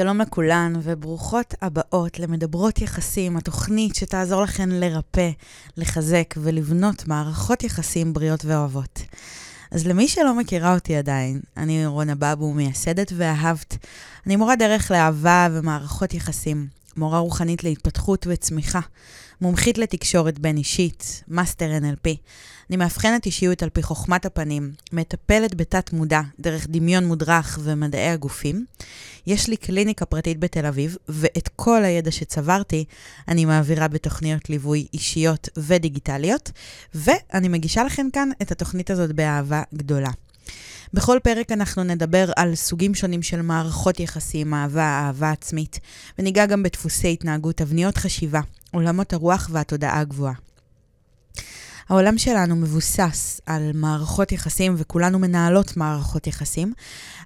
שלום לכולן וברוכות הבאות למדברות יחסים, התוכנית שתעזור לכן לרפא, לחזק ולבנות מערכות יחסים בריאות ואוהבות. אז למי שלא מכירה אותי עדיין, אני רונה בבו, מייסדת ואהבת. אני מורה דרך לאהבה ומערכות יחסים, מורה רוחנית להתפתחות וצמיחה, מומחית לתקשורת בין אישית, מאסטר NLP. אני מאבחנת אישיות על פי חוכמת הפנים, מטפלת בתת מודע דרך דמיון מודרך ומדעי הגופים. יש לי קליניקה פרטית בתל אביב, ואת כל הידע שצברתי אני מעבירה בתוכניות ליווי אישיות ודיגיטליות, ואני מגישה לכם כאן את התוכנית הזאת באהבה גדולה. בכל פרק אנחנו נדבר על סוגים שונים של מערכות יחסים, אהבה, אהבה עצמית, וניגע גם בדפוסי התנהגות, תבניות חשיבה, עולמות הרוח והתודעה הגבוהה. העולם שלנו מבוסס על מערכות יחסים, וכולנו מנהלות מערכות יחסים,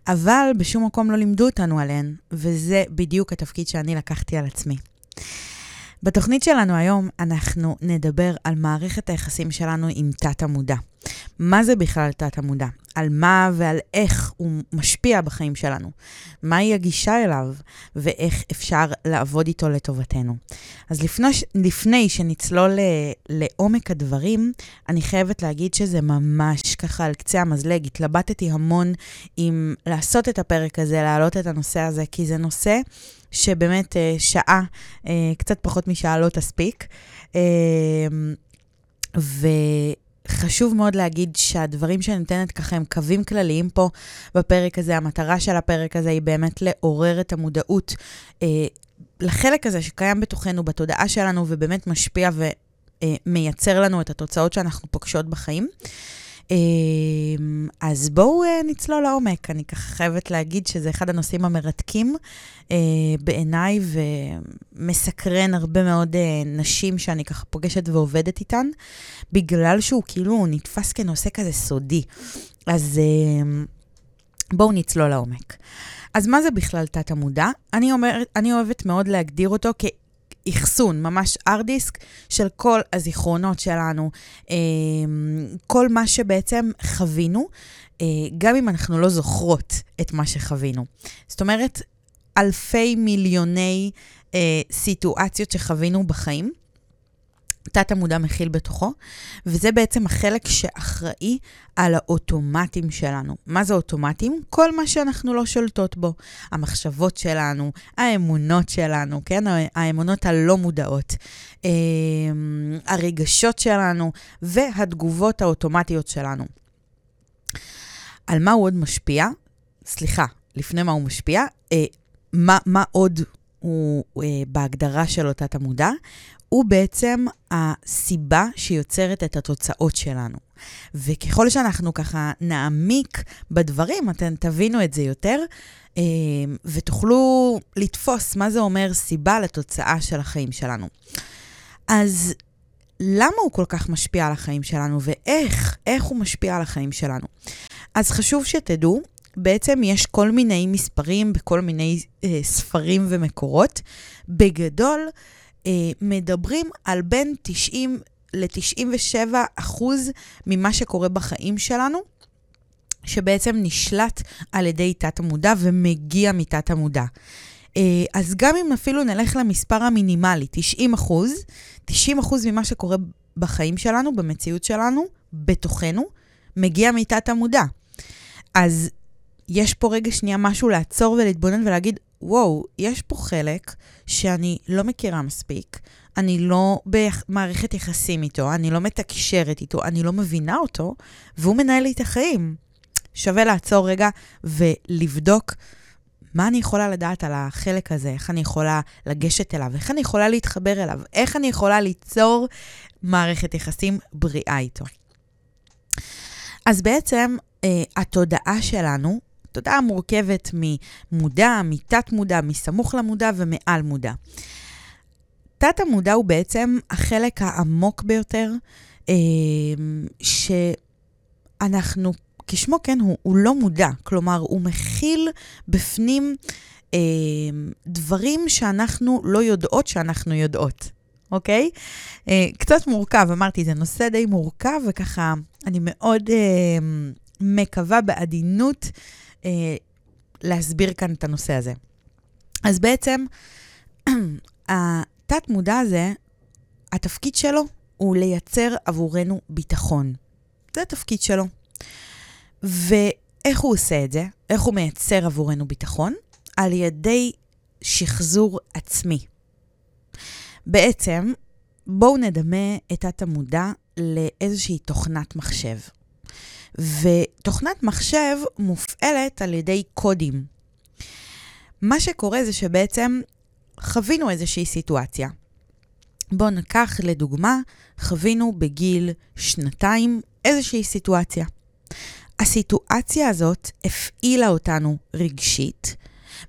אבל בשום מקום לא לימדו אותנו עליהן, וזה בדיוק התפקיד שאני לקחתי על עצמי. בתוכנית שלנו היום אנחנו נדבר על מערכת היחסים שלנו עם תת-המודע. מה זה בכלל תת-המודע? על מה ועל איך הוא משפיע בחיים שלנו. מהי הגישה אליו, ואיך אפשר לעבוד איתו לטובתנו. אז לפני, לפני שנצלול לעומק הדברים, אני חייבת להגיד שזה ממש ככה על קצה המזלג. התלבטתי המון אם לעשות את הפרק הזה, להעלות את הנושא הזה, כי זה נושא שבאמת אה, שעה, אה, קצת פחות משעה לא תספיק. אה, ו... חשוב מאוד להגיד שהדברים שאני נותנת ככה הם קווים כלליים פה בפרק הזה. המטרה של הפרק הזה היא באמת לעורר את המודעות אה, לחלק הזה שקיים בתוכנו, בתודעה שלנו, ובאמת משפיע ומייצר לנו את התוצאות שאנחנו פוגשות בחיים. אמ, אז בואו אה, נצלול לעומק. אני ככה חייבת להגיד שזה אחד הנושאים המרתקים אה, בעיניי ומסקרן הרבה מאוד אה, נשים שאני ככה פוגשת ועובדת איתן, בגלל שהוא כאילו נתפס כנושא כזה סודי. אז בואו נצלול לעומק. אז מה זה בכלל תת-המודע? אני, אני אוהבת מאוד להגדיר אותו כ... אחסון, ממש ארדיסק של כל הזיכרונות שלנו, אמ, כל מה שבעצם חווינו, אה, גם אם אנחנו לא זוכרות את מה שחווינו. זאת אומרת, אלפי מיליוני אה, סיטואציות שחווינו בחיים. תת-המודע מכיל בתוכו, וזה בעצם החלק שאחראי על האוטומטים שלנו. מה זה אוטומטים? כל מה שאנחנו לא שולטות בו. המחשבות שלנו, האמונות שלנו, כן? האמונות הלא מודעות, אה, הרגשות שלנו והתגובות האוטומטיות שלנו. על מה הוא עוד משפיע? סליחה, לפני מה הוא משפיע, אה, מה, מה עוד הוא אה, בהגדרה של אותת המודע? הוא בעצם הסיבה שיוצרת את התוצאות שלנו. וככל שאנחנו ככה נעמיק בדברים, אתם תבינו את זה יותר, אה, ותוכלו לתפוס מה זה אומר סיבה לתוצאה של החיים שלנו. אז למה הוא כל כך משפיע על החיים שלנו, ואיך, איך הוא משפיע על החיים שלנו? אז חשוב שתדעו, בעצם יש כל מיני מספרים בכל מיני אה, ספרים ומקורות. בגדול, מדברים על בין 90 ל-97 אחוז ממה שקורה בחיים שלנו, שבעצם נשלט על ידי תת-המודע ומגיע מתת-המודע. אה, אז גם אם אפילו נלך למספר המינימלי, 90 אחוז, 90 אחוז ממה שקורה בחיים שלנו, במציאות שלנו, בתוכנו, מגיע מתת-המודע. אז יש פה רגע שנייה משהו לעצור ולהתבונן ולהגיד, וואו, יש פה חלק שאני לא מכירה מספיק, אני לא במערכת יחסים איתו, אני לא מתקשרת איתו, אני לא מבינה אותו, והוא מנהל לי את החיים. שווה לעצור רגע ולבדוק מה אני יכולה לדעת על החלק הזה, איך אני יכולה לגשת אליו, איך אני יכולה להתחבר אליו, איך אני יכולה ליצור מערכת יחסים בריאה איתו. אז בעצם אה, התודעה שלנו תודעה מורכבת ממודע, מתת-מודע, מסמוך למודע ומעל מודע. תת-המודע הוא בעצם החלק העמוק ביותר, אה, שאנחנו, כשמו כן, הוא, הוא לא מודע. כלומר, הוא מכיל בפנים אה, דברים שאנחנו לא יודעות שאנחנו יודעות. אוקיי? Uh, קצת מורכב, אמרתי, זה נושא די מורכב, וככה אני מאוד uh, מקווה בעדינות אה, להסביר כאן את הנושא הזה. אז בעצם, התת-מודע הזה, התפקיד שלו הוא לייצר עבורנו ביטחון. זה התפקיד שלו. ואיך הוא עושה את זה? איך הוא מייצר עבורנו ביטחון? על ידי שחזור עצמי. בעצם, בואו נדמה את תת-המודע לאיזושהי תוכנת מחשב. ותוכנת מחשב מופעלת על ידי קודים. מה שקורה זה שבעצם חווינו איזושהי סיטואציה. בואו ניקח לדוגמה, חווינו בגיל שנתיים איזושהי סיטואציה. הסיטואציה הזאת הפעילה אותנו רגשית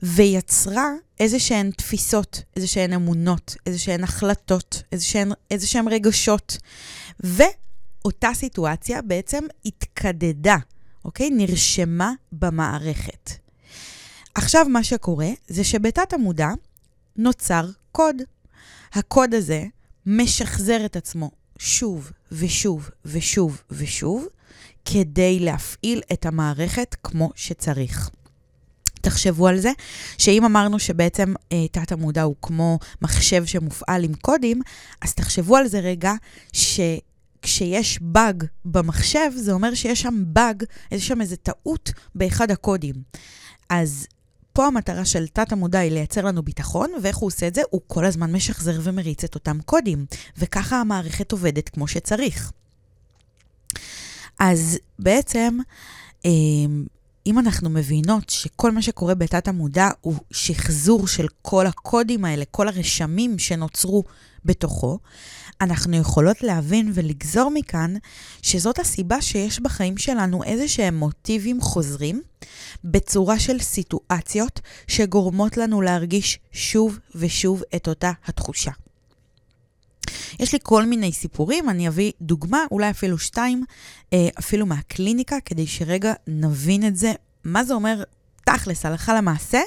ויצרה איזה שהן תפיסות, איזה שהן אמונות, איזה שהן החלטות, איזה שהן, רגשות. ואותה סיטואציה בעצם התקדדה, אוקיי? נרשמה במערכת. עכשיו מה שקורה זה שבתת המודע נוצר קוד. הקוד הזה משחזר את עצמו שוב ושוב ושוב ושוב, כדי להפעיל את המערכת כמו שצריך. תחשבו על זה, שאם אמרנו שבעצם אה, תת המודע הוא כמו מחשב שמופעל עם קודים, אז תחשבו על זה רגע, שכשיש באג במחשב, זה אומר שיש שם באג, יש שם איזו טעות באחד הקודים. אז פה המטרה של תת המודע היא לייצר לנו ביטחון, ואיך הוא עושה את זה? הוא כל הזמן משחזר ומריץ את אותם קודים, וככה המערכת עובדת כמו שצריך. אז בעצם, אמ, אם אנחנו מבינות שכל מה שקורה בתת המודע הוא שחזור של כל הקודים האלה, כל הרשמים שנוצרו בתוכו, אנחנו יכולות להבין ולגזור מכאן שזאת הסיבה שיש בחיים שלנו איזה שהם מוטיבים חוזרים בצורה של סיטואציות שגורמות לנו להרגיש שוב ושוב את אותה התחושה. יש לי כל מיני סיפורים, אני אביא דוגמה, אולי אפילו שתיים, אה, אפילו מהקליניקה, כדי שרגע נבין את זה, מה זה אומר תכלס, הלכה למעשה,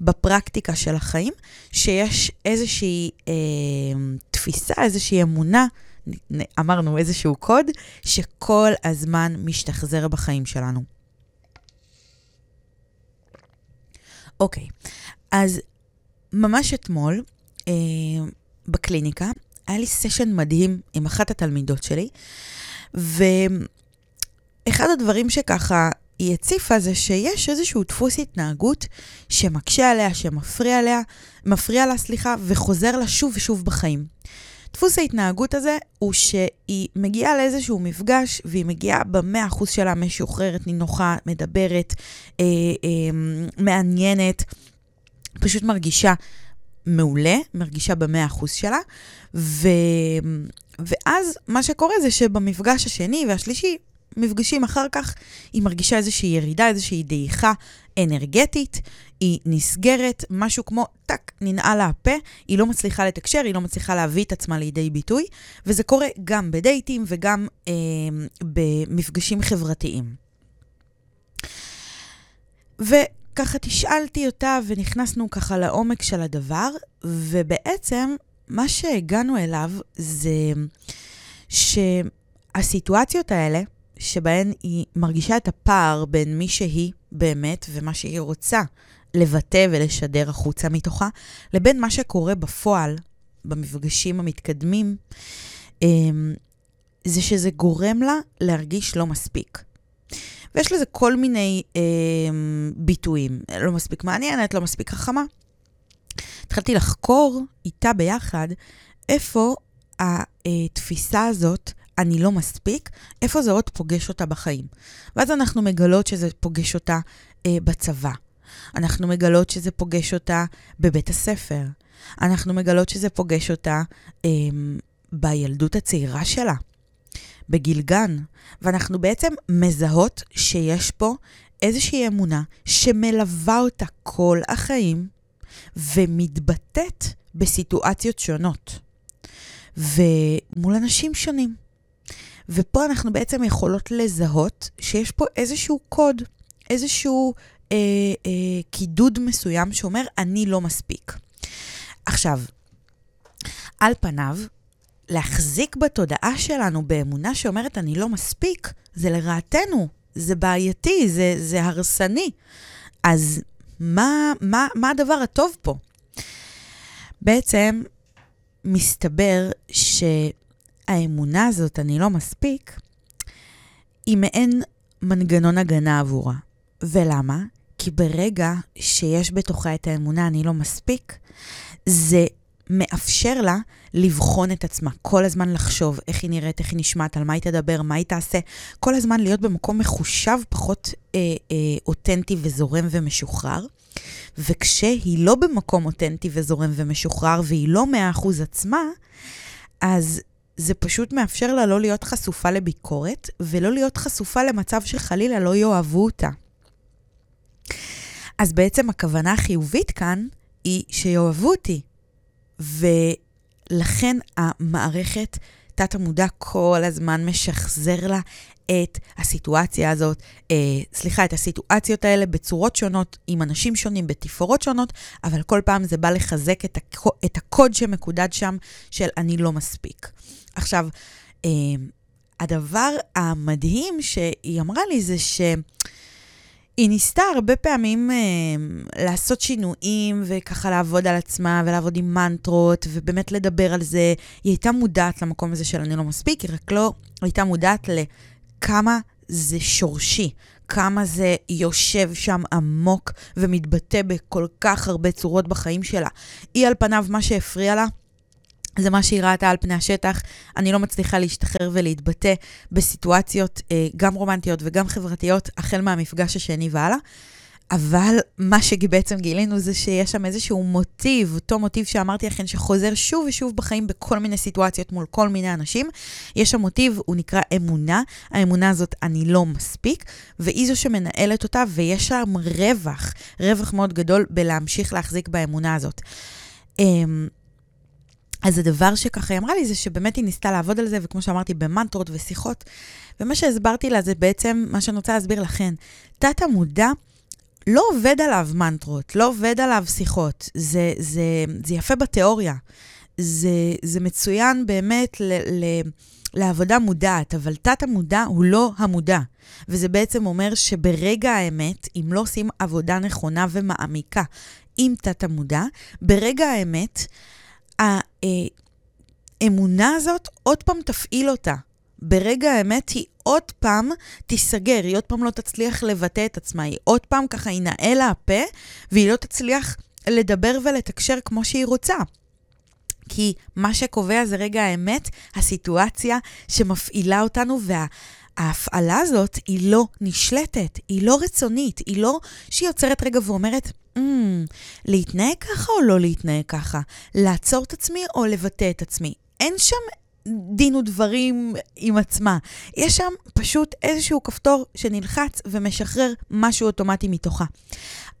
בפרקטיקה של החיים, שיש איזושהי אה, תפיסה, איזושהי אמונה, אמרנו איזשהו קוד, שכל הזמן משתחזר בחיים שלנו. אוקיי, אז ממש אתמול, אה, בקליניקה, היה לי סשן מדהים עם אחת התלמידות שלי, ואחד הדברים שככה היא הציפה זה שיש איזשהו דפוס התנהגות שמקשה עליה, שמפריע עליה, מפריע לה, סליחה, וחוזר לה שוב ושוב בחיים. דפוס ההתנהגות הזה הוא שהיא מגיעה לאיזשהו מפגש, והיא מגיעה במאה אחוז שלה משוחררת, נינוחה, מדברת, אה, אה, מעניינת, פשוט מרגישה מעולה, מרגישה במאה אחוז שלה, ו... ואז מה שקורה זה שבמפגש השני והשלישי, מפגשים אחר כך, היא מרגישה איזושהי ירידה, איזושהי דעיכה אנרגטית, היא נסגרת, משהו כמו טאק, ננעל לה הפה, היא לא מצליחה לתקשר, היא לא מצליחה להביא את עצמה לידי ביטוי, וזה קורה גם בדייטים וגם אה, במפגשים חברתיים. וככה תשאלתי אותה ונכנסנו ככה לעומק של הדבר, ובעצם מה שהגענו אליו זה שהסיטואציות האלה, שבהן היא מרגישה את הפער בין מי שהיא באמת ומה שהיא רוצה לבטא ולשדר החוצה מתוכה, לבין מה שקורה בפועל, במפגשים המתקדמים, אמ, זה שזה גורם לה להרגיש לא מספיק. ויש לזה כל מיני אה, ביטויים. לא מספיק מעניינת, לא מספיק חכמה. התחלתי לחקור איתה ביחד איפה התפיסה הזאת אני לא מספיק, איפה זה עוד פוגש אותה בחיים. ואז אנחנו מגלות שזה פוגש אותה אה, בצבא. אנחנו מגלות שזה פוגש אותה בבית הספר. אנחנו מגלות שזה פוגש אותה אה, בילדות הצעירה שלה, בגיל גן. ואנחנו בעצם מזהות שיש פה איזושהי אמונה שמלווה אותה כל החיים ומתבטאת בסיטואציות שונות. ומול אנשים שונים. ופה אנחנו בעצם יכולות לזהות שיש פה איזשהו קוד, איזשהו אה, אה, קידוד מסוים שאומר, אני לא מספיק. עכשיו, על פניו, להחזיק בתודעה שלנו באמונה שאומרת, אני לא מספיק, זה לרעתנו, זה בעייתי, זה, זה הרסני. אז מה, מה, מה הדבר הטוב פה? בעצם מסתבר שהאמונה הזאת, אני לא מספיק, היא מעין מנגנון הגנה עבורה. ולמה? כי ברגע שיש בתוכה את האמונה, אני לא מספיק, זה מאפשר לה לבחון את עצמה, כל הזמן לחשוב איך היא נראית, איך היא נשמעת, על מה היא תדבר, מה היא תעשה, כל הזמן להיות במקום מחושב, פחות אה, אה, אותנטי וזורם ומשוחרר. וכשהיא לא במקום אותנטי וזורם ומשוחרר, והיא לא מאה אחוז עצמה, אז זה פשוט מאפשר לה לא להיות חשופה לביקורת, ולא להיות חשופה למצב שחלילה לא יאהבו אותה. אז בעצם הכוונה החיובית כאן היא שיאהבו אותי. ולכן המערכת, תת המודע כל הזמן משחזר לה את הסיטואציה הזאת, אה, סליחה, את הסיטואציות האלה בצורות שונות, עם אנשים שונים, בתפאורות שונות, אבל כל פעם זה בא לחזק את, הקו, את הקוד שמקודד שם של אני לא מספיק. עכשיו, אה, הדבר המדהים שהיא אמרה לי זה ש... היא ניסתה הרבה פעמים אה, לעשות שינויים וככה לעבוד על עצמה ולעבוד עם מנטרות ובאמת לדבר על זה. היא הייתה מודעת למקום הזה של אני לא מספיק, היא רק לא הייתה מודעת לכמה זה שורשי, כמה זה יושב שם עמוק ומתבטא בכל כך הרבה צורות בחיים שלה. היא על פניו, מה שהפריע לה, זה מה שהיא ראתה על פני השטח. אני לא מצליחה להשתחרר ולהתבטא בסיטואציות אה, גם רומנטיות וגם חברתיות, החל מהמפגש השני והלאה. אבל מה שבעצם גילינו זה שיש שם איזשהו מוטיב, אותו מוטיב שאמרתי לכם, שחוזר שוב ושוב בחיים בכל מיני סיטואציות מול כל מיני אנשים. יש שם מוטיב, הוא נקרא אמונה. האמונה הזאת, אני לא מספיק, והיא זו שמנהלת אותה, ויש שם רווח, רווח מאוד גדול בלהמשיך להחזיק באמונה הזאת. אז הדבר שככה היא אמרה לי זה שבאמת היא ניסתה לעבוד על זה, וכמו שאמרתי, במנטרות ושיחות. ומה שהסברתי לה זה בעצם מה שאני רוצה להסביר לכן. תת המודע לא עובד עליו מנטרות, לא עובד עליו שיחות. זה, זה, זה יפה בתיאוריה. זה, זה מצוין באמת ל, ל, לעבודה מודעת, אבל תת המודע הוא לא המודע. וזה בעצם אומר שברגע האמת, אם לא עושים עבודה נכונה ומעמיקה עם תת המודע, ברגע האמת, האמונה הזאת, עוד פעם תפעיל אותה. ברגע האמת היא עוד פעם תיסגר, היא עוד פעם לא תצליח לבטא את עצמה, היא עוד פעם ככה ינעל לה הפה, והיא לא תצליח לדבר ולתקשר כמו שהיא רוצה. כי מה שקובע זה רגע האמת, הסיטואציה שמפעילה אותנו, וההפעלה הזאת היא לא נשלטת, היא לא רצונית, היא לא שהיא יוצרת רגע ואומרת, mm, להתנהג ככה או לא להתנהג ככה? לעצור את עצמי או לבטא את עצמי? אין שם דין ודברים עם עצמה. יש שם פשוט איזשהו כפתור שנלחץ ומשחרר משהו אוטומטי מתוכה.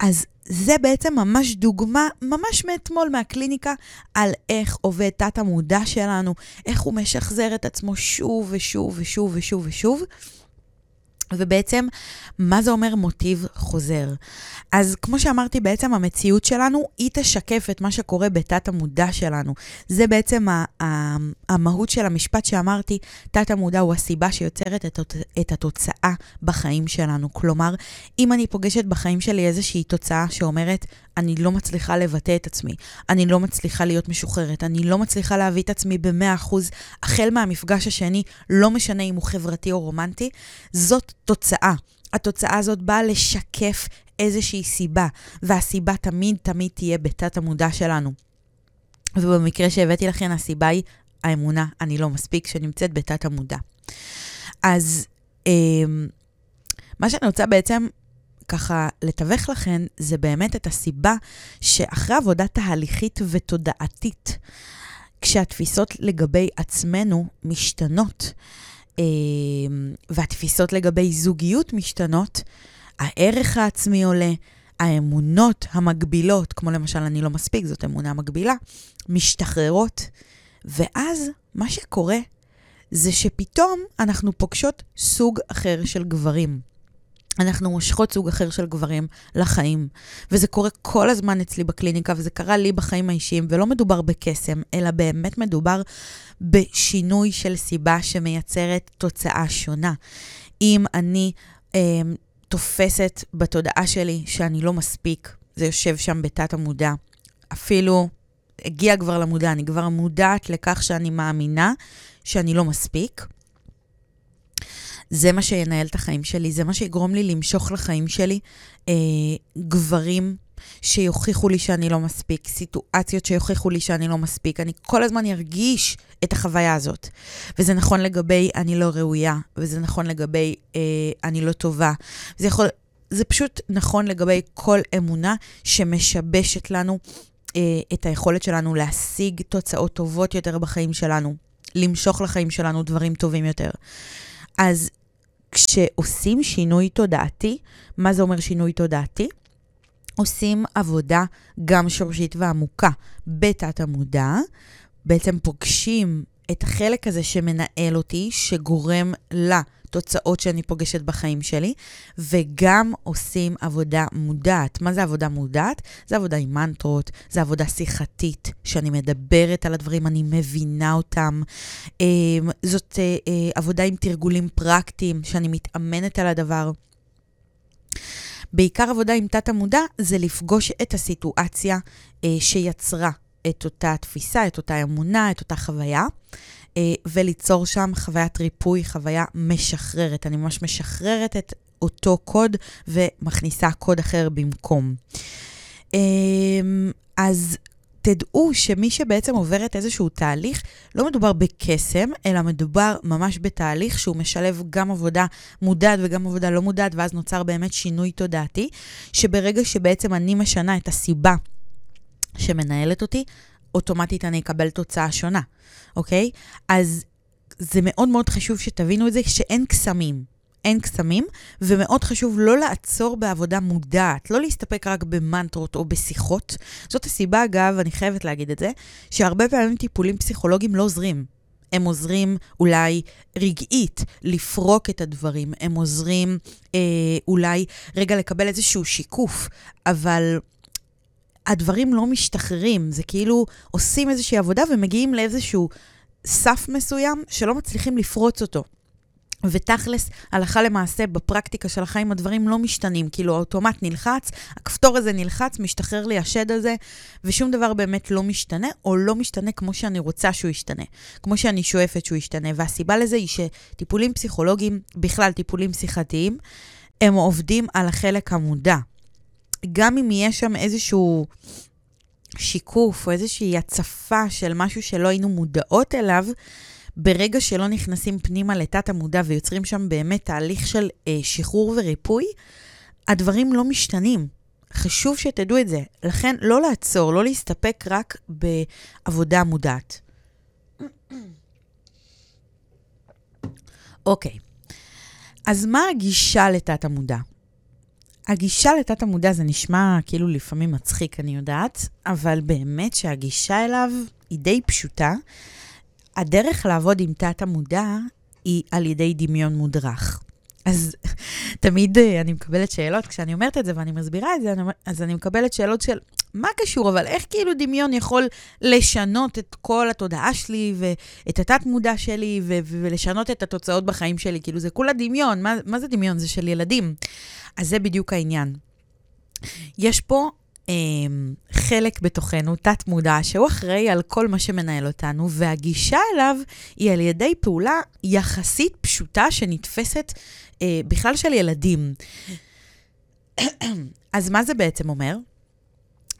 אז זה בעצם ממש דוגמה, ממש מאתמול מהקליניקה, על איך עובד תת המודע שלנו, איך הוא משחזר את עצמו שוב ושוב ושוב ושוב ושוב. ובעצם, מה זה אומר מוטיב חוזר? אז כמו שאמרתי, בעצם המציאות שלנו, היא תשקף את מה שקורה בתת המודע שלנו. זה בעצם המהות של המשפט שאמרתי, תת המודע הוא הסיבה שיוצרת את, את התוצאה בחיים שלנו. כלומר, אם אני פוגשת בחיים שלי איזושהי תוצאה שאומרת, אני לא מצליחה לבטא את עצמי, אני לא מצליחה להיות משוחררת, אני לא מצליחה להביא את עצמי ב-100%, החל מהמפגש השני, לא משנה אם הוא חברתי או רומנטי, זאת תוצאה. התוצאה הזאת באה לשקף איזושהי סיבה, והסיבה תמיד תמיד תהיה בתת המודע שלנו. ובמקרה שהבאתי לכם, הסיבה היא האמונה, אני לא מספיק, שנמצאת בתת המודע. אז אה, מה שאני רוצה בעצם ככה לתווך לכן, זה באמת את הסיבה שאחרי עבודה תהליכית ותודעתית, כשהתפיסות לגבי עצמנו משתנות, והתפיסות לגבי זוגיות משתנות, הערך העצמי עולה, האמונות המגבילות, כמו למשל אני לא מספיק, זאת אמונה מגבילה, משתחררות, ואז מה שקורה זה שפתאום אנחנו פוגשות סוג אחר של גברים. אנחנו מושכות סוג אחר של גברים לחיים. וזה קורה כל הזמן אצלי בקליניקה, וזה קרה לי בחיים האישיים, ולא מדובר בקסם, אלא באמת מדובר בשינוי של סיבה שמייצרת תוצאה שונה. אם אני אה, תופסת בתודעה שלי שאני לא מספיק, זה יושב שם בתת המודע, אפילו הגיע כבר למודע, אני כבר מודעת לכך שאני מאמינה שאני לא מספיק. זה מה שינהל את החיים שלי, זה מה שיגרום לי למשוך לחיים שלי אה, גברים שיוכיחו לי שאני לא מספיק, סיטואציות שיוכיחו לי שאני לא מספיק. אני כל הזמן ארגיש את החוויה הזאת. וזה נכון לגבי אני לא ראויה, וזה נכון לגבי אה, אני לא טובה. זה יכול... זה פשוט נכון לגבי כל אמונה שמשבשת לנו אה, את היכולת שלנו להשיג תוצאות טובות יותר בחיים שלנו, למשוך לחיים שלנו דברים טובים יותר. אז כשעושים שינוי תודעתי, מה זה אומר שינוי תודעתי? עושים עבודה גם שורשית ועמוקה בתת המודע, בעצם פוגשים את החלק הזה שמנהל אותי, שגורם לתוצאות שאני פוגשת בחיים שלי, וגם עושים עבודה מודעת. מה זה עבודה מודעת? זה עבודה עם מנטרות, זה עבודה שיחתית, שאני מדברת על הדברים, אני מבינה אותם. אמ, זאת אה, אה, עבודה עם תרגולים פרקטיים, שאני מתאמנת על הדבר. בעיקר עבודה עם תת-המודע זה לפגוש את הסיטואציה אה, שיצרה את אותה תפיסה, את אותה אמונה, את אותה חוויה, אה, וליצור שם חוויית ריפוי, חוויה משחררת. אני ממש משחררת את אותו קוד ומכניסה קוד אחר במקום. אה, אז תדעו שמי שבעצם עוברת איזשהו תהליך, לא מדובר בקסם, אלא מדובר ממש בתהליך שהוא משלב גם עבודה מודעת וגם עבודה לא מודעת, ואז נוצר באמת שינוי תודעתי, שברגע שבעצם אני משנה את הסיבה שמנהלת אותי, אוטומטית אני אקבל תוצאה שונה, אוקיי? אז זה מאוד מאוד חשוב שתבינו את זה, שאין קסמים. אין קסמים, ומאוד חשוב לא לעצור בעבודה מודעת, לא להסתפק רק במנטרות או בשיחות. זאת הסיבה, אגב, אני חייבת להגיד את זה, שהרבה פעמים טיפולים פסיכולוגיים לא עוזרים. הם עוזרים אולי רגעית לפרוק את הדברים, הם עוזרים אה, אולי רגע לקבל איזשהו שיקוף, אבל הדברים לא משתחררים, זה כאילו עושים איזושהי עבודה ומגיעים לאיזשהו סף מסוים שלא מצליחים לפרוץ אותו. ותכלס, הלכה למעשה, בפרקטיקה של החיים הדברים לא משתנים. כאילו, האוטומט נלחץ, הכפתור הזה נלחץ, משתחרר לי השד הזה, ושום דבר באמת לא משתנה, או לא משתנה כמו שאני רוצה שהוא ישתנה, כמו שאני שואפת שהוא ישתנה. והסיבה לזה היא שטיפולים פסיכולוגיים, בכלל טיפולים שיחתיים, הם עובדים על החלק המודע. גם אם יש שם איזשהו שיקוף או איזושהי הצפה של משהו שלא היינו מודעות אליו, ברגע שלא נכנסים פנימה לתת המודע ויוצרים שם באמת תהליך של אה, שחרור וריפוי, הדברים לא משתנים. חשוב שתדעו את זה. לכן, לא לעצור, לא להסתפק רק בעבודה מודעת. אוקיי, אז מה הגישה לתת המודע? הגישה לתת המודע זה נשמע כאילו לפעמים מצחיק, אני יודעת, אבל באמת שהגישה אליו היא די פשוטה. הדרך לעבוד עם תת המודע היא על ידי דמיון מודרך. אז תמיד אה, אני מקבלת שאלות, כשאני אומרת את זה ואני מסבירה את זה, אז אני מקבלת שאלות של, מה קשור, אבל איך כאילו דמיון יכול לשנות את כל התודעה שלי ואת התת-מודע שלי ו- ולשנות את התוצאות בחיים שלי? כאילו, זה כולה דמיון. מה, מה זה דמיון? זה של ילדים. אז זה בדיוק העניין. יש פה אה, חלק בתוכנו, תת-מודע, שהוא אחראי על כל מה שמנהל אותנו, והגישה אליו היא על ידי פעולה יחסית פשוטה שנתפסת אה, בכלל של ילדים. אז מה זה בעצם אומר?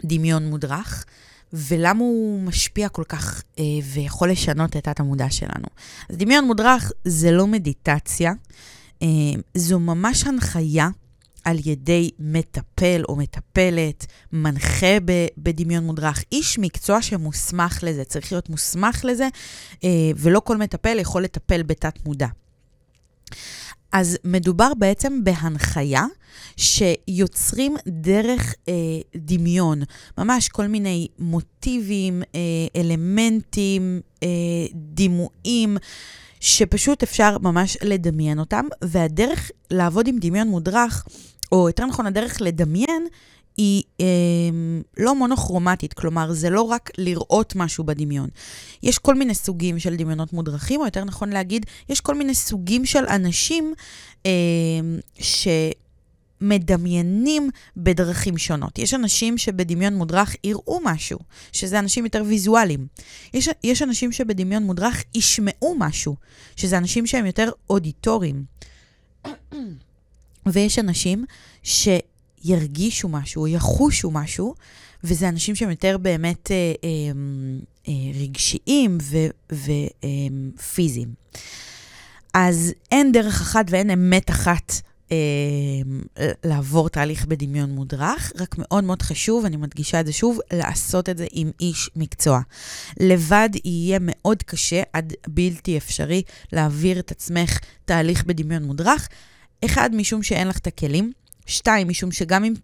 דמיון מודרך, ולמה הוא משפיע כל כך אה, ויכול לשנות את תת-המודע שלנו. אז דמיון מודרך זה לא מדיטציה, אה, זו ממש הנחיה על ידי מטפל או מטפלת, מנחה בדמיון מודרך, איש מקצוע שמוסמך לזה, צריך להיות מוסמך לזה, אה, ולא כל מטפל יכול לטפל בתת-מודע. אז מדובר בעצם בהנחיה שיוצרים דרך אה, דמיון, ממש כל מיני מוטיבים, אה, אלמנטים, אה, דימויים. שפשוט אפשר ממש לדמיין אותם, והדרך לעבוד עם דמיון מודרך או יותר נכון, הדרך לדמיין היא אה, לא מונוכרומטית, כלומר, זה לא רק לראות משהו בדמיון. יש כל מיני סוגים של דמיונות מודרכים, או יותר נכון להגיד, יש כל מיני סוגים של אנשים אה, מדמיינים בדרכים שונות. יש אנשים שבדמיון מודרך יראו משהו, שזה אנשים יותר ויזואליים. יש, יש אנשים שבדמיון מודרך ישמעו משהו, שזה אנשים שהם יותר אודיטוריים. ויש אנשים שירגישו משהו, יחושו משהו, וזה אנשים שהם יותר באמת אה, אה, אה, רגשיים ופיזיים. אה, אז אין דרך אחת ואין אמת אחת אה, לעבור תהליך בדמיון מודרך, רק מאוד מאוד חשוב, אני מדגישה את זה שוב, לעשות את זה עם איש מקצוע. לבד יהיה מאוד קשה, עד בלתי אפשרי, להעביר את עצמך תהליך בדמיון מודרך. אחד, משום שאין לך את הכלים. שתיים, משום שגם אם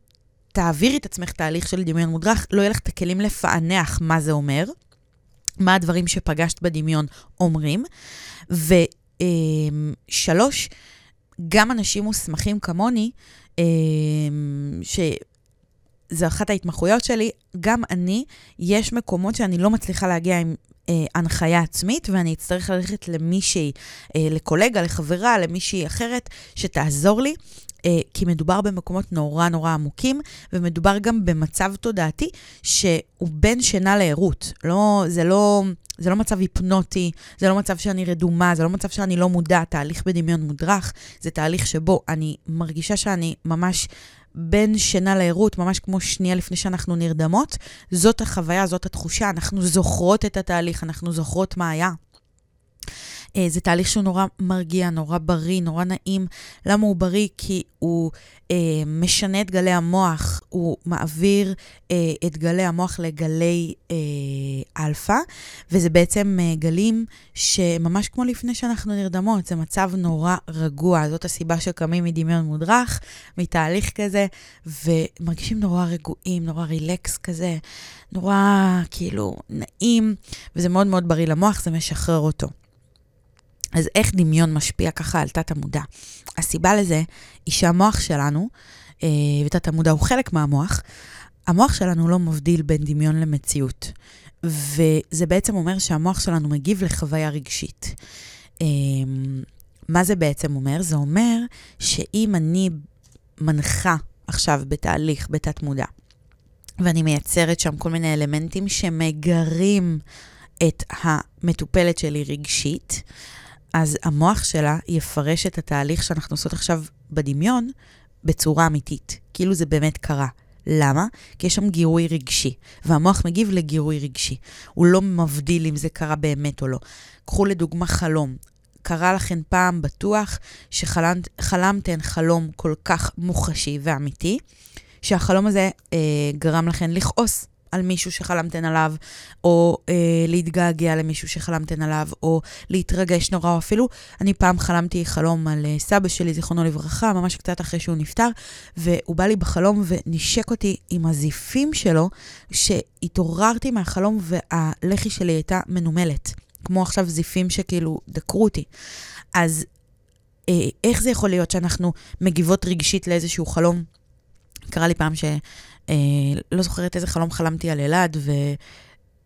תעבירי את עצמך תהליך של דמיון מודרך, לא יהיה לך את הכלים לפענח מה זה אומר, מה הדברים שפגשת בדמיון אומרים. ושלוש, גם אנשים מוסמכים כמוני, שזו אחת ההתמחויות שלי, גם אני, יש מקומות שאני לא מצליחה להגיע עם אה, הנחיה עצמית, ואני אצטרך ללכת למישהי, אה, לקולגה, לחברה, למישהי אחרת, שתעזור לי. אה, כי מדובר במקומות נורא נורא עמוקים, ומדובר גם במצב תודעתי שהוא בין שינה לערות. לא, זה, לא, זה לא מצב היפנוטי, זה לא מצב שאני רדומה, זה לא מצב שאני לא מודע, תהליך בדמיון מודרך, זה תהליך שבו אני מרגישה שאני ממש בין שינה לערות, ממש כמו שנייה לפני שאנחנו נרדמות. זאת החוויה, זאת התחושה, אנחנו זוכרות את התהליך, אנחנו זוכרות מה היה. אה, זה תהליך שהוא נורא מרגיע, נורא בריא, נורא נעים. למה הוא בריא? כי הוא אה, משנה את גלי המוח, הוא מעביר אה, את גלי המוח לגלי אה, אלפא, וזה בעצם אה, גלים שממש כמו לפני שאנחנו נרדמות, זה מצב נורא רגוע. זאת הסיבה שקמים מדמיון מודרך, מתהליך כזה, ומרגישים נורא רגועים, נורא רילקס כזה, נורא כאילו נעים, וזה מאוד מאוד בריא למוח, זה משחרר אותו. אז איך דמיון משפיע ככה על תת המודע? הסיבה לזה היא שהמוח שלנו, אה, ותת המודע הוא חלק מהמוח, המוח שלנו לא מבדיל בין דמיון למציאות. וזה בעצם אומר שהמוח שלנו מגיב לחוויה רגשית. אה, מה זה בעצם אומר? זה אומר שאם אני מנחה עכשיו בתהליך, בתת מודע, ואני מייצרת שם כל מיני אלמנטים שמגרים את המטופלת שלי רגשית, אז המוח שלה יפרש את התהליך שאנחנו עושות עכשיו בדמיון בצורה אמיתית, כאילו זה באמת קרה. למה? כי יש שם גירוי רגשי, והמוח מגיב לגירוי רגשי. הוא לא מבדיל אם זה קרה באמת או לא. קחו לדוגמה חלום. קרה לכן פעם בטוח שחלמתן חלום כל כך מוחשי ואמיתי, שהחלום הזה אה, גרם לכן לכעוס על מישהו שחלמתן עליו, או אה, להתגעגע למישהו שחלמתן עליו, או להתרגש נורא, או אפילו, אני פעם חלמתי חלום על אה, סבא שלי, זיכרונו לברכה, ממש קצת אחרי שהוא נפטר, והוא בא לי בחלום ונשק אותי עם הזיפים שלו, שהתעוררתי מהחלום והלחי שלי הייתה מנומלת. כמו עכשיו זיפים שכאילו דקרו אותי. אז אה, איך זה יכול להיות שאנחנו מגיבות רגשית לאיזשהו חלום? קרה לי פעם ש... אה, לא זוכרת איזה חלום חלמתי על אלעד, ו...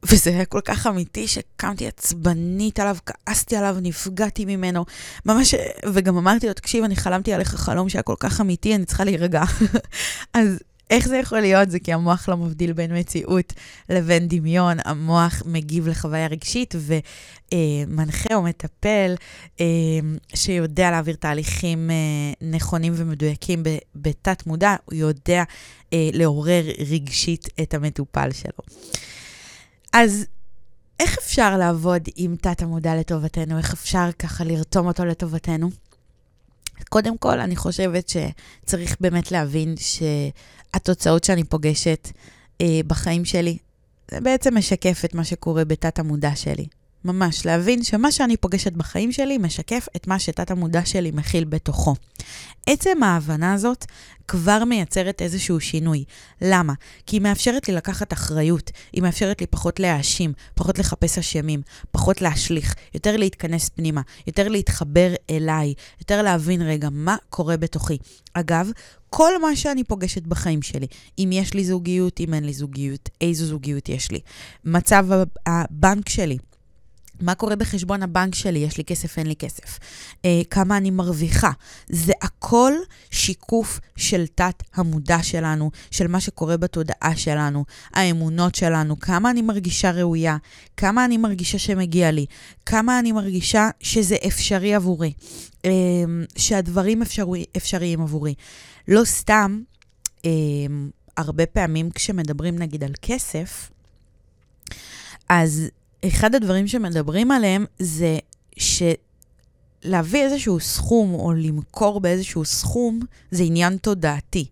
וזה היה כל כך אמיתי שקמתי עצבנית עליו, כעסתי עליו, נפגעתי ממנו. ממש, וגם אמרתי לו, תקשיב, אני חלמתי עליך חלום שהיה כל כך אמיתי, אני צריכה להירגע. אז איך זה יכול להיות? זה כי המוח לא מבדיל בין מציאות לבין דמיון. המוח מגיב לחוויה רגשית ומנחה או מטפל אה, שיודע להעביר תהליכים אה, נכונים ומדויקים בתת מודע, הוא יודע אה, לעורר רגשית את המטופל שלו. אז איך אפשר לעבוד עם תת המודע לטובתנו? איך אפשר ככה לרתום אותו לטובתנו? קודם כל, אני חושבת שצריך באמת להבין שהתוצאות שאני פוגשת אה, בחיים שלי, זה בעצם משקף את מה שקורה בתת המודע שלי. ממש, להבין שמה שאני פוגשת בחיים שלי משקף את מה שתת המודע שלי מכיל בתוכו. עצם ההבנה הזאת כבר מייצרת איזשהו שינוי. למה? כי היא מאפשרת לי לקחת אחריות, היא מאפשרת לי פחות להאשים, פחות לחפש אשמים, פחות להשליך, יותר להתכנס פנימה, יותר להתחבר אליי, יותר להבין רגע מה קורה בתוכי. אגב, כל מה שאני פוגשת בחיים שלי, אם יש לי זוגיות, אם אין לי זוגיות, איזו זוגיות יש לי, מצב הבנק שלי, מה קורה בחשבון הבנק שלי? יש לי כסף, אין לי כסף. אה, כמה אני מרוויחה. זה הכל שיקוף של תת המודע שלנו, של מה שקורה בתודעה שלנו, האמונות שלנו, כמה אני מרגישה ראויה, כמה אני מרגישה שמגיע לי, כמה אני מרגישה שזה אפשרי עבורי, אה, שהדברים אפשרי, אפשריים עבורי. לא סתם, אה, הרבה פעמים כשמדברים נגיד על כסף, אז אחד הדברים שמדברים עליהם זה שלהביא איזשהו סכום או למכור באיזשהו סכום זה עניין תודעתי.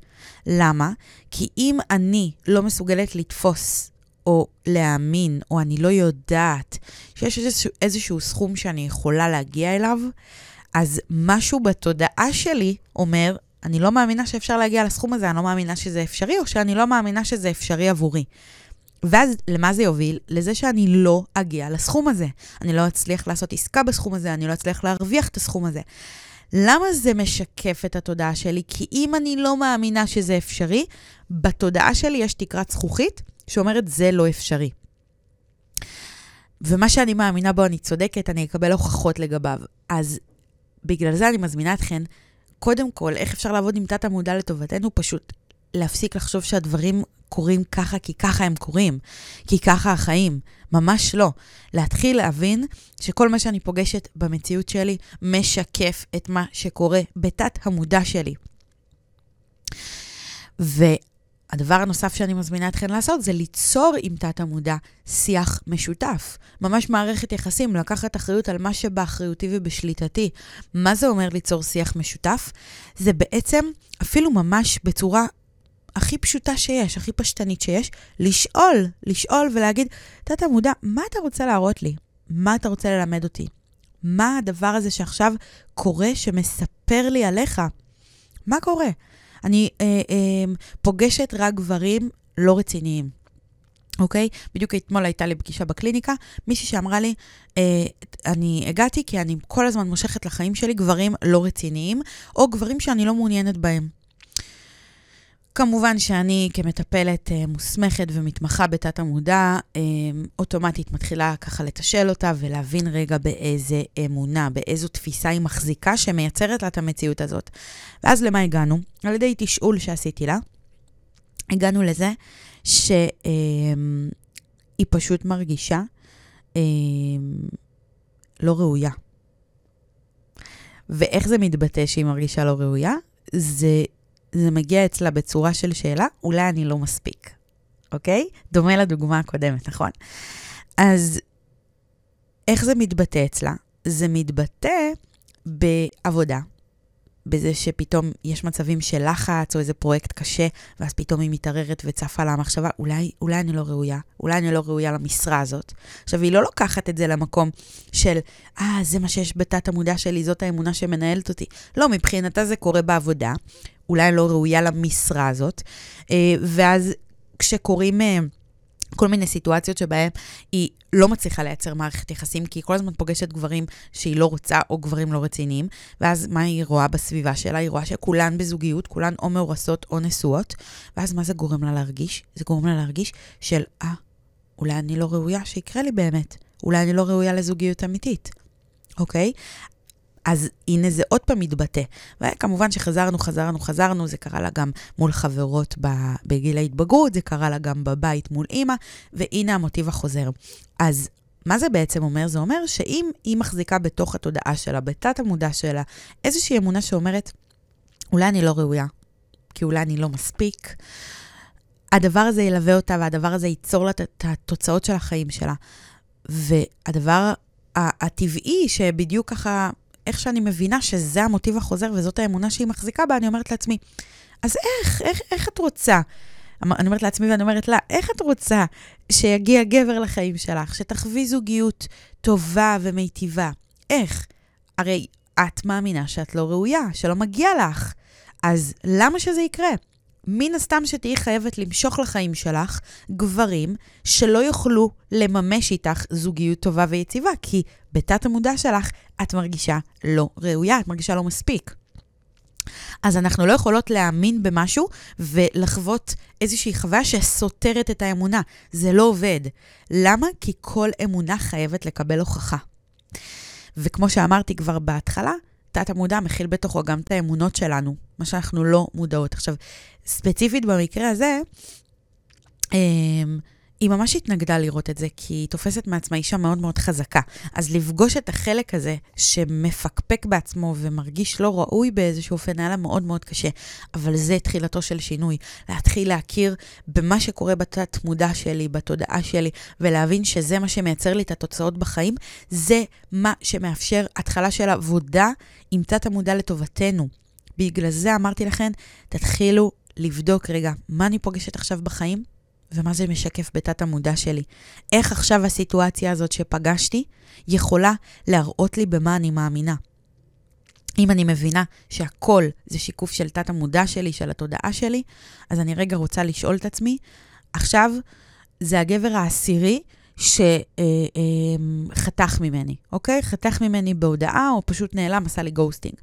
למה? כי אם אני לא מסוגלת לתפוס או להאמין, או אני לא יודעת שיש איזשהו, איזשהו סכום שאני יכולה להגיע אליו, אז משהו בתודעה שלי אומר, אני לא מאמינה שאפשר להגיע לסכום הזה, אני לא מאמינה שזה אפשרי, או שאני לא מאמינה שזה אפשרי עבורי. ואז למה זה יוביל? לזה שאני לא אגיע לסכום הזה. אני לא אצליח לעשות עסקה בסכום הזה, אני לא אצליח להרוויח את הסכום הזה. למה זה משקף את התודעה שלי? כי אם אני לא מאמינה שזה אפשרי, בתודעה שלי יש תקרת זכוכית שאומרת זה לא אפשרי. ומה שאני מאמינה בו, אני צודקת, אני אקבל הוכחות לגביו. אז בגלל זה אני מזמינה אתכן, קודם כל, איך אפשר לעבוד עם תת המודע לטובתנו? פשוט להפסיק לחשוב שהדברים קורים ככה כי ככה הם קורים, כי ככה החיים. ממש לא. להתחיל להבין שכל מה שאני פוגשת במציאות שלי משקף את מה שקורה בתת המודע שלי. והדבר הנוסף שאני מזמינה אתכם לעשות זה ליצור עם תת המודע שיח משותף. ממש מערכת יחסים, לקחת אחריות על מה שבאחריותי ובשליטתי. מה זה אומר ליצור שיח משותף? זה בעצם אפילו ממש בצורה הכי פשוטה שיש, הכי פשטנית שיש, לשאול, לשאול ולהגיד, תת מודע, מה אתה רוצה להראות לי? מה אתה רוצה ללמד אותי? מה הדבר הזה שעכשיו קורה שמספר לי עליך? מה קורה? אני אה, אה, פוגשת רק גברים לא רציניים. אוקיי? בדיוק אתמול הייתה לי פגישה בקליניקה, מישהי שאמרה לי, אה, אני הגעתי כי אני כל הזמן מושכת לחיים שלי גברים לא רציניים, או גברים שאני לא מעוניינת בהם. כמובן שאני כמטפלת אה, מוסמכת ומתמחה בתת המודע, אה, אוטומטית מתחילה ככה לתשל אותה ולהבין רגע באיזה אמונה, באיזו תפיסה היא מחזיקה שמייצרת לה את המציאות הזאת. ואז למה הגענו? על ידי תשאול שעשיתי לה, הגענו לזה שהיא אה, פשוט מרגישה לא ראויה. ואיך זה מתבטא שהיא מרגישה לא ראויה? זה זה מגיע אצלה בצורה של שאלה, אולי אני לא מספיק, אוקיי? דומה לדוגמה הקודמת, נכון? אז איך זה מתבטא אצלה? זה מתבטא בעבודה, בזה שפתאום יש מצבים של לחץ או איזה פרויקט קשה, ואז פתאום היא מתערערת וצפה לה המחשבה, אולי, אולי אני לא ראויה, אולי אני לא ראויה למשרה הזאת. עכשיו, היא לא לוקחת את זה למקום של, אה, זה מה שיש בתת המודע שלי, זאת האמונה שמנהלת אותי. לא, מבחינתה זה קורה בעבודה, אולי אני לא ראויה למשרה הזאת, אה, ואז כשקורים... כל מיני סיטואציות שבהן היא לא מצליחה לייצר מערכת יחסים, כי היא כל הזמן פוגשת גברים שהיא לא רוצה, או גברים לא רציניים, ואז מה היא רואה בסביבה שלה? היא רואה שכולן בזוגיות, כולן או מאורסות או נשואות, ואז מה זה גורם לה להרגיש? זה גורם לה להרגיש של, אה, אולי אני לא ראויה שיקרה לי באמת, אולי אני לא ראויה לזוגיות אמיתית, אוקיי? אז הנה זה עוד פעם מתבטא. וכמובן שחזרנו, חזרנו, חזרנו, זה קרה לה גם מול חברות בגיל ההתבגרות, זה קרה לה גם בבית מול אימא, והנה המוטיב החוזר. אז מה זה בעצם אומר? זה אומר שאם היא מחזיקה בתוך התודעה שלה, בתת המודע שלה, איזושהי אמונה שאומרת, אולי אני לא ראויה, כי אולי אני לא מספיק, הדבר הזה ילווה אותה והדבר הזה ייצור לה את התוצאות של החיים שלה. והדבר הטבעי, שבדיוק ככה איך שאני מבינה שזה המוטיב החוזר וזאת האמונה שהיא מחזיקה בה, אני אומרת לעצמי, אז איך, איך, איך את רוצה? אני אומרת לעצמי ואני אומרת לה, איך את רוצה שיגיע גבר לחיים שלך, שתחווי זוגיות טובה ומיטיבה? איך? הרי את מאמינה שאת לא ראויה, שלא מגיע לך. אז למה שזה יקרה? מן הסתם שתהיי חייבת למשוך לחיים שלך גברים שלא יוכלו לממש איתך זוגיות טובה ויציבה, כי בתת המודע שלך את מרגישה לא ראויה, את מרגישה לא מספיק. אז אנחנו לא יכולות להאמין במשהו ולחוות איזושהי חוויה שסותרת את האמונה. זה לא עובד. למה? כי כל אמונה חייבת לקבל הוכחה. וכמו שאמרתי כבר בהתחלה, תת המודע מכיל בתוכו גם את האמונות שלנו, מה שאנחנו לא מודעות. עכשיו, ספציפית במקרה הזה, אמ, היא ממש התנגדה לראות את זה, כי היא תופסת מעצמה אישה מאוד מאוד חזקה. אז לפגוש את החלק הזה שמפקפק בעצמו ומרגיש לא ראוי באיזשהו אופן, היה לה מאוד מאוד קשה. אבל זה תחילתו של שינוי. להתחיל להכיר במה שקורה בתת-מודע שלי, בתודעה שלי, ולהבין שזה מה שמייצר לי את התוצאות בחיים, זה מה שמאפשר התחלה של עבודה עם תת-המודע לטובתנו. בגלל זה אמרתי לכם, תתחילו לבדוק רגע, מה אני פוגשת עכשיו בחיים? ומה זה משקף בתת המודע שלי. איך עכשיו הסיטואציה הזאת שפגשתי יכולה להראות לי במה אני מאמינה. אם אני מבינה שהכל זה שיקוף של תת המודע שלי, של התודעה שלי, אז אני רגע רוצה לשאול את עצמי, עכשיו זה הגבר העשירי שחתך אה, אה, ממני, אוקיי? חתך ממני בהודעה, או פשוט נעלם, עשה לי גוסטינג.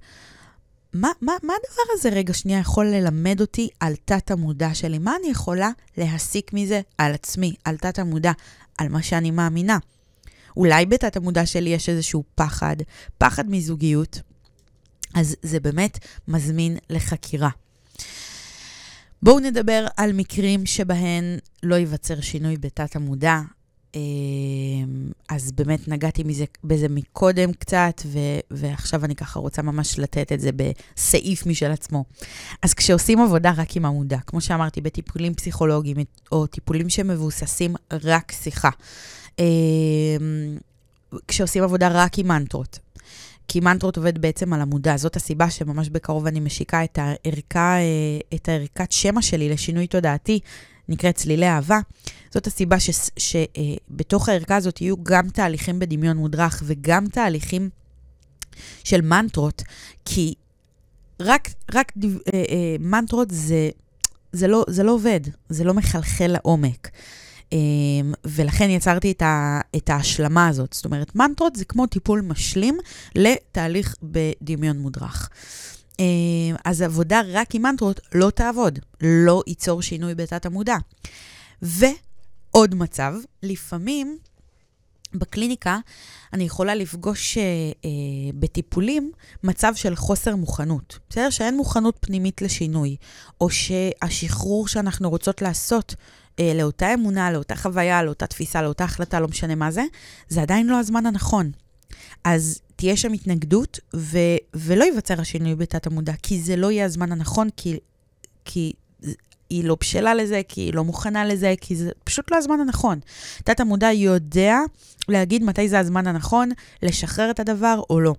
מה, מה, מה הדבר הזה רגע שנייה יכול ללמד אותי על תת המודע שלי? מה אני יכולה להסיק מזה על עצמי, על תת המודע, על מה שאני מאמינה? אולי בתת המודע שלי יש איזשהו פחד, פחד מזוגיות, אז זה באמת מזמין לחקירה. בואו נדבר על מקרים שבהן לא ייווצר שינוי בתת המודע, אמ, אז באמת נגעתי מזה, בזה מקודם קצת, ו, ועכשיו אני ככה רוצה ממש לתת את זה בסעיף משל עצמו. אז כשעושים עבודה רק עם המודע, כמו שאמרתי, בטיפולים פסיכולוגיים, או טיפולים שמבוססים רק שיחה, אמ, כשעושים עבודה רק עם מנטרות, כי מנטרות עובד בעצם על המודע. זאת הסיבה שממש בקרוב אני משיקה את הערכה, אה, את הערכת שמע שלי לשינוי תודעתי, נקראת צלילי אהבה. זאת הסיבה שבתוך אה, הערכה הזאת יהיו גם תהליכים בדמיון מודרך וגם תהליכים של מנטרות, כי רק, רק דיו, אה, אה, מנטרות זה, זה, לא, זה לא עובד, זה לא מחלחל לעומק. אה, ולכן יצרתי את, ה, את ההשלמה הזאת. זאת אומרת, מנטרות זה כמו טיפול משלים לתהליך בדמיון מודרך. אה, אז עבודה רק עם מנטרות לא תעבוד, לא ייצור שינוי בתת המודע. ועוד מצב, לפעמים בקליניקה אני יכולה לפגוש אה, אה, בטיפולים מצב של חוסר מוכנות. בסדר? שאין מוכנות פנימית לשינוי, או שהשחרור שאנחנו רוצות לעשות אה, לאותה אמונה, לאותה חוויה, לאותה תפיסה, לאותה החלטה, לא משנה מה זה, זה עדיין לא הזמן הנכון. אז תהיה שם התנגדות, ו- ולא ייווצר השינוי בתת המודע, כי זה לא יהיה הזמן הנכון, כי, כי היא לא בשלה לזה, כי היא לא מוכנה לזה, כי זה פשוט לא הזמן הנכון. תת המודע יודע להגיד מתי זה הזמן הנכון, לשחרר את הדבר או לא.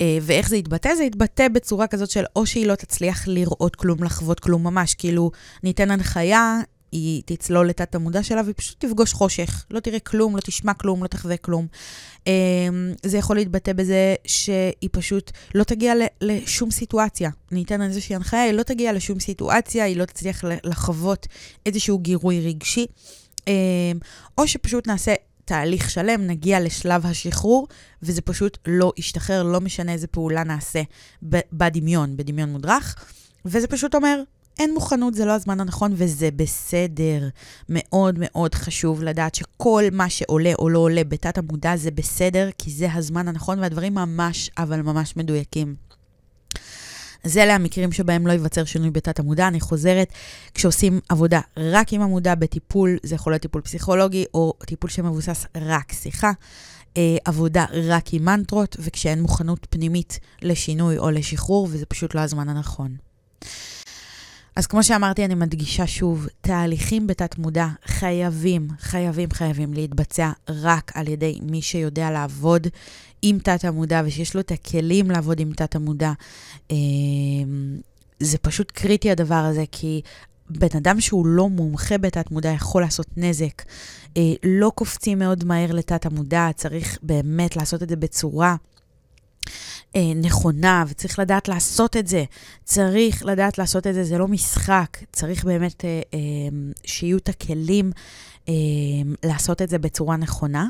אה, ואיך זה יתבטא? זה יתבטא בצורה כזאת של או שהיא לא תצליח לראות כלום, לחוות כלום ממש, כאילו ניתן הנחיה, היא תצלול לתת המודע שלה והיא פשוט תפגוש חושך. לא תראה כלום, לא תשמע כלום, לא תחווה כלום. אמ, זה יכול להתבטא בזה שהיא פשוט לא תגיע לשום סיטואציה. אני אתן איזושהי הנחיה, היא לא תגיע לשום סיטואציה, היא לא תצליח לחוות איזשהו גירוי רגשי. אמ, או שפשוט נעשה תהליך שלם, נגיע לשלב השחרור, וזה פשוט לא ישתחרר, לא משנה איזה פעולה נעשה בדמיון, בדמיון מודרך. וזה פשוט אומר, אין מוכנות, זה לא הזמן הנכון, וזה בסדר. מאוד מאוד חשוב לדעת שכל מה שעולה או לא עולה בתת המודע זה בסדר, כי זה הזמן הנכון, והדברים ממש, אבל ממש מדויקים. אז אלה המקרים שבהם לא ייווצר שינוי בתת המודע. אני חוזרת, כשעושים עבודה רק עם המודע בטיפול, זה יכול להיות טיפול פסיכולוגי או טיפול שמבוסס רק שיחה. אה, עבודה רק עם מנטרות, וכשאין מוכנות פנימית לשינוי או לשחרור, וזה פשוט לא הזמן הנכון. אז כמו שאמרתי, אני מדגישה שוב, תהליכים בתת-מודע חייבים, חייבים, חייבים להתבצע רק על ידי מי שיודע לעבוד עם תת-המודע ושיש לו את הכלים לעבוד עם תת-המודע. אמ, זה פשוט קריטי הדבר הזה, כי בן אדם שהוא לא מומחה בתת-מודע יכול לעשות נזק. אה, לא קופצים מאוד מהר לתת-המודע, צריך באמת לעשות את זה בצורה אה, נכונה, וצריך לדעת לעשות את זה. צריך לדעת לעשות את זה, זה לא משחק. צריך באמת אה, אה, שיהיו את הכלים אה, לעשות את זה בצורה נכונה.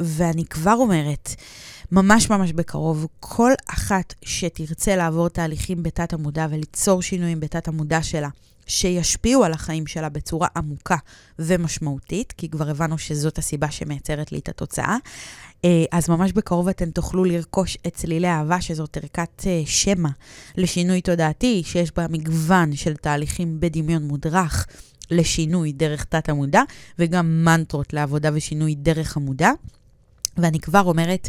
ואני כבר אומרת, ממש ממש בקרוב, כל אחת שתרצה לעבור תהליכים בתת המודע וליצור שינויים בתת המודע שלה, שישפיעו על החיים שלה בצורה עמוקה ומשמעותית, כי כבר הבנו שזאת הסיבה שמייצרת לי את התוצאה. אה, אז ממש בקרוב אתן תוכלו לרכוש את צלילי אהבה, שזאת ערכת אה, שמע לשינוי תודעתי, שיש בה מגוון של תהליכים בדמיון מודרך לשינוי דרך תת המודע, וגם מנטרות לעבודה ושינוי דרך המודע. ואני כבר אומרת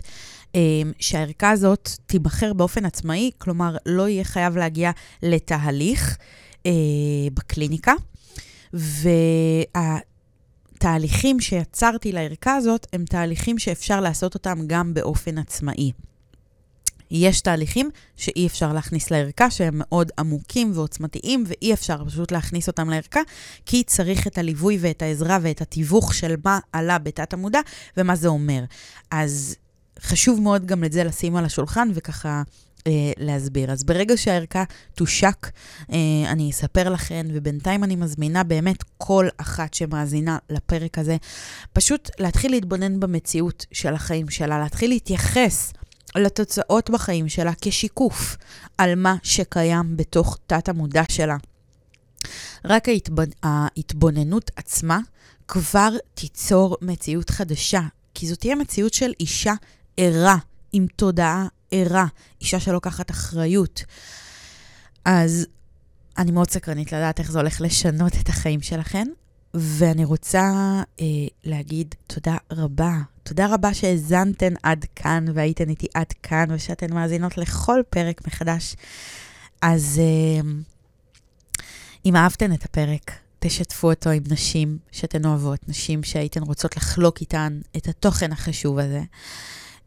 אה, שהערכה הזאת תיבחר באופן עצמאי, כלומר, לא יהיה חייב להגיע לתהליך. אה, בקליניקה, והתהליכים שיצרתי לערכה הזאת הם תהליכים שאפשר לעשות אותם גם באופן עצמאי. יש תהליכים שאי אפשר להכניס לערכה, שהם מאוד עמוקים ועוצמתיים, ואי אפשר פשוט להכניס אותם לערכה, כי צריך את הליווי ואת העזרה ואת התיווך של מה עלה בתת המודע ומה זה אומר. אז חשוב מאוד גם את זה לשים על השולחן וככה להסביר. אז ברגע שהערכה תושק, אה, אני אספר לכן, ובינתיים אני מזמינה באמת כל אחת שמאזינה לפרק הזה, פשוט להתחיל להתבונן במציאות של החיים שלה, להתחיל להתייחס לתוצאות בחיים שלה כשיקוף על מה שקיים בתוך תת-המודע שלה. רק ההתבונ... ההתבוננות עצמה כבר תיצור מציאות חדשה, כי זאת תהיה מציאות של אישה ערה, עם תודעה ערה, אישה שלוקחת אחריות. אז אני מאוד סקרנית לדעת איך זה הולך לשנות את החיים שלכן, ואני רוצה אה, להגיד תודה רבה. תודה רבה שהאזנתן עד כאן והייתן איתי עד כאן, ושאתן מאזינות לכל פרק מחדש. אז אה, אם אהבתן את הפרק, תשתפו אותו עם נשים שאתן אוהבות, נשים שהייתן רוצות לחלוק איתן את התוכן החשוב הזה.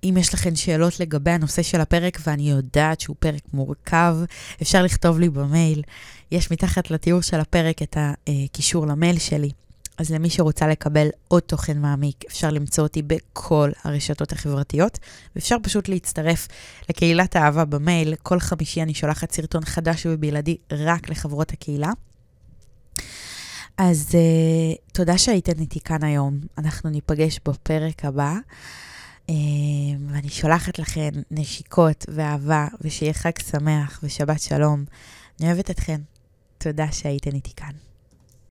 אם יש לכן שאלות לגבי הנושא של הפרק, ואני יודעת שהוא פרק מורכב, אפשר לכתוב לי במייל. יש מתחת לתיאור של הפרק את הקישור למייל שלי. אז למי שרוצה לקבל עוד תוכן מעמיק, אפשר למצוא אותי בכל הרשתות החברתיות, ואפשר פשוט להצטרף לקהילת האהבה במייל. כל חמישי אני שולחת סרטון חדש ובלעדי רק לחברות הקהילה. אז uh, תודה שהייתן איתי כאן היום. אנחנו ניפגש בפרק הבא. אמ, ואני שולחת לכן נשיקות ואהבה, ושיהיה חג שמח ושבת שלום. אני אוהבת אתכן. תודה שהייתן איתי כאן.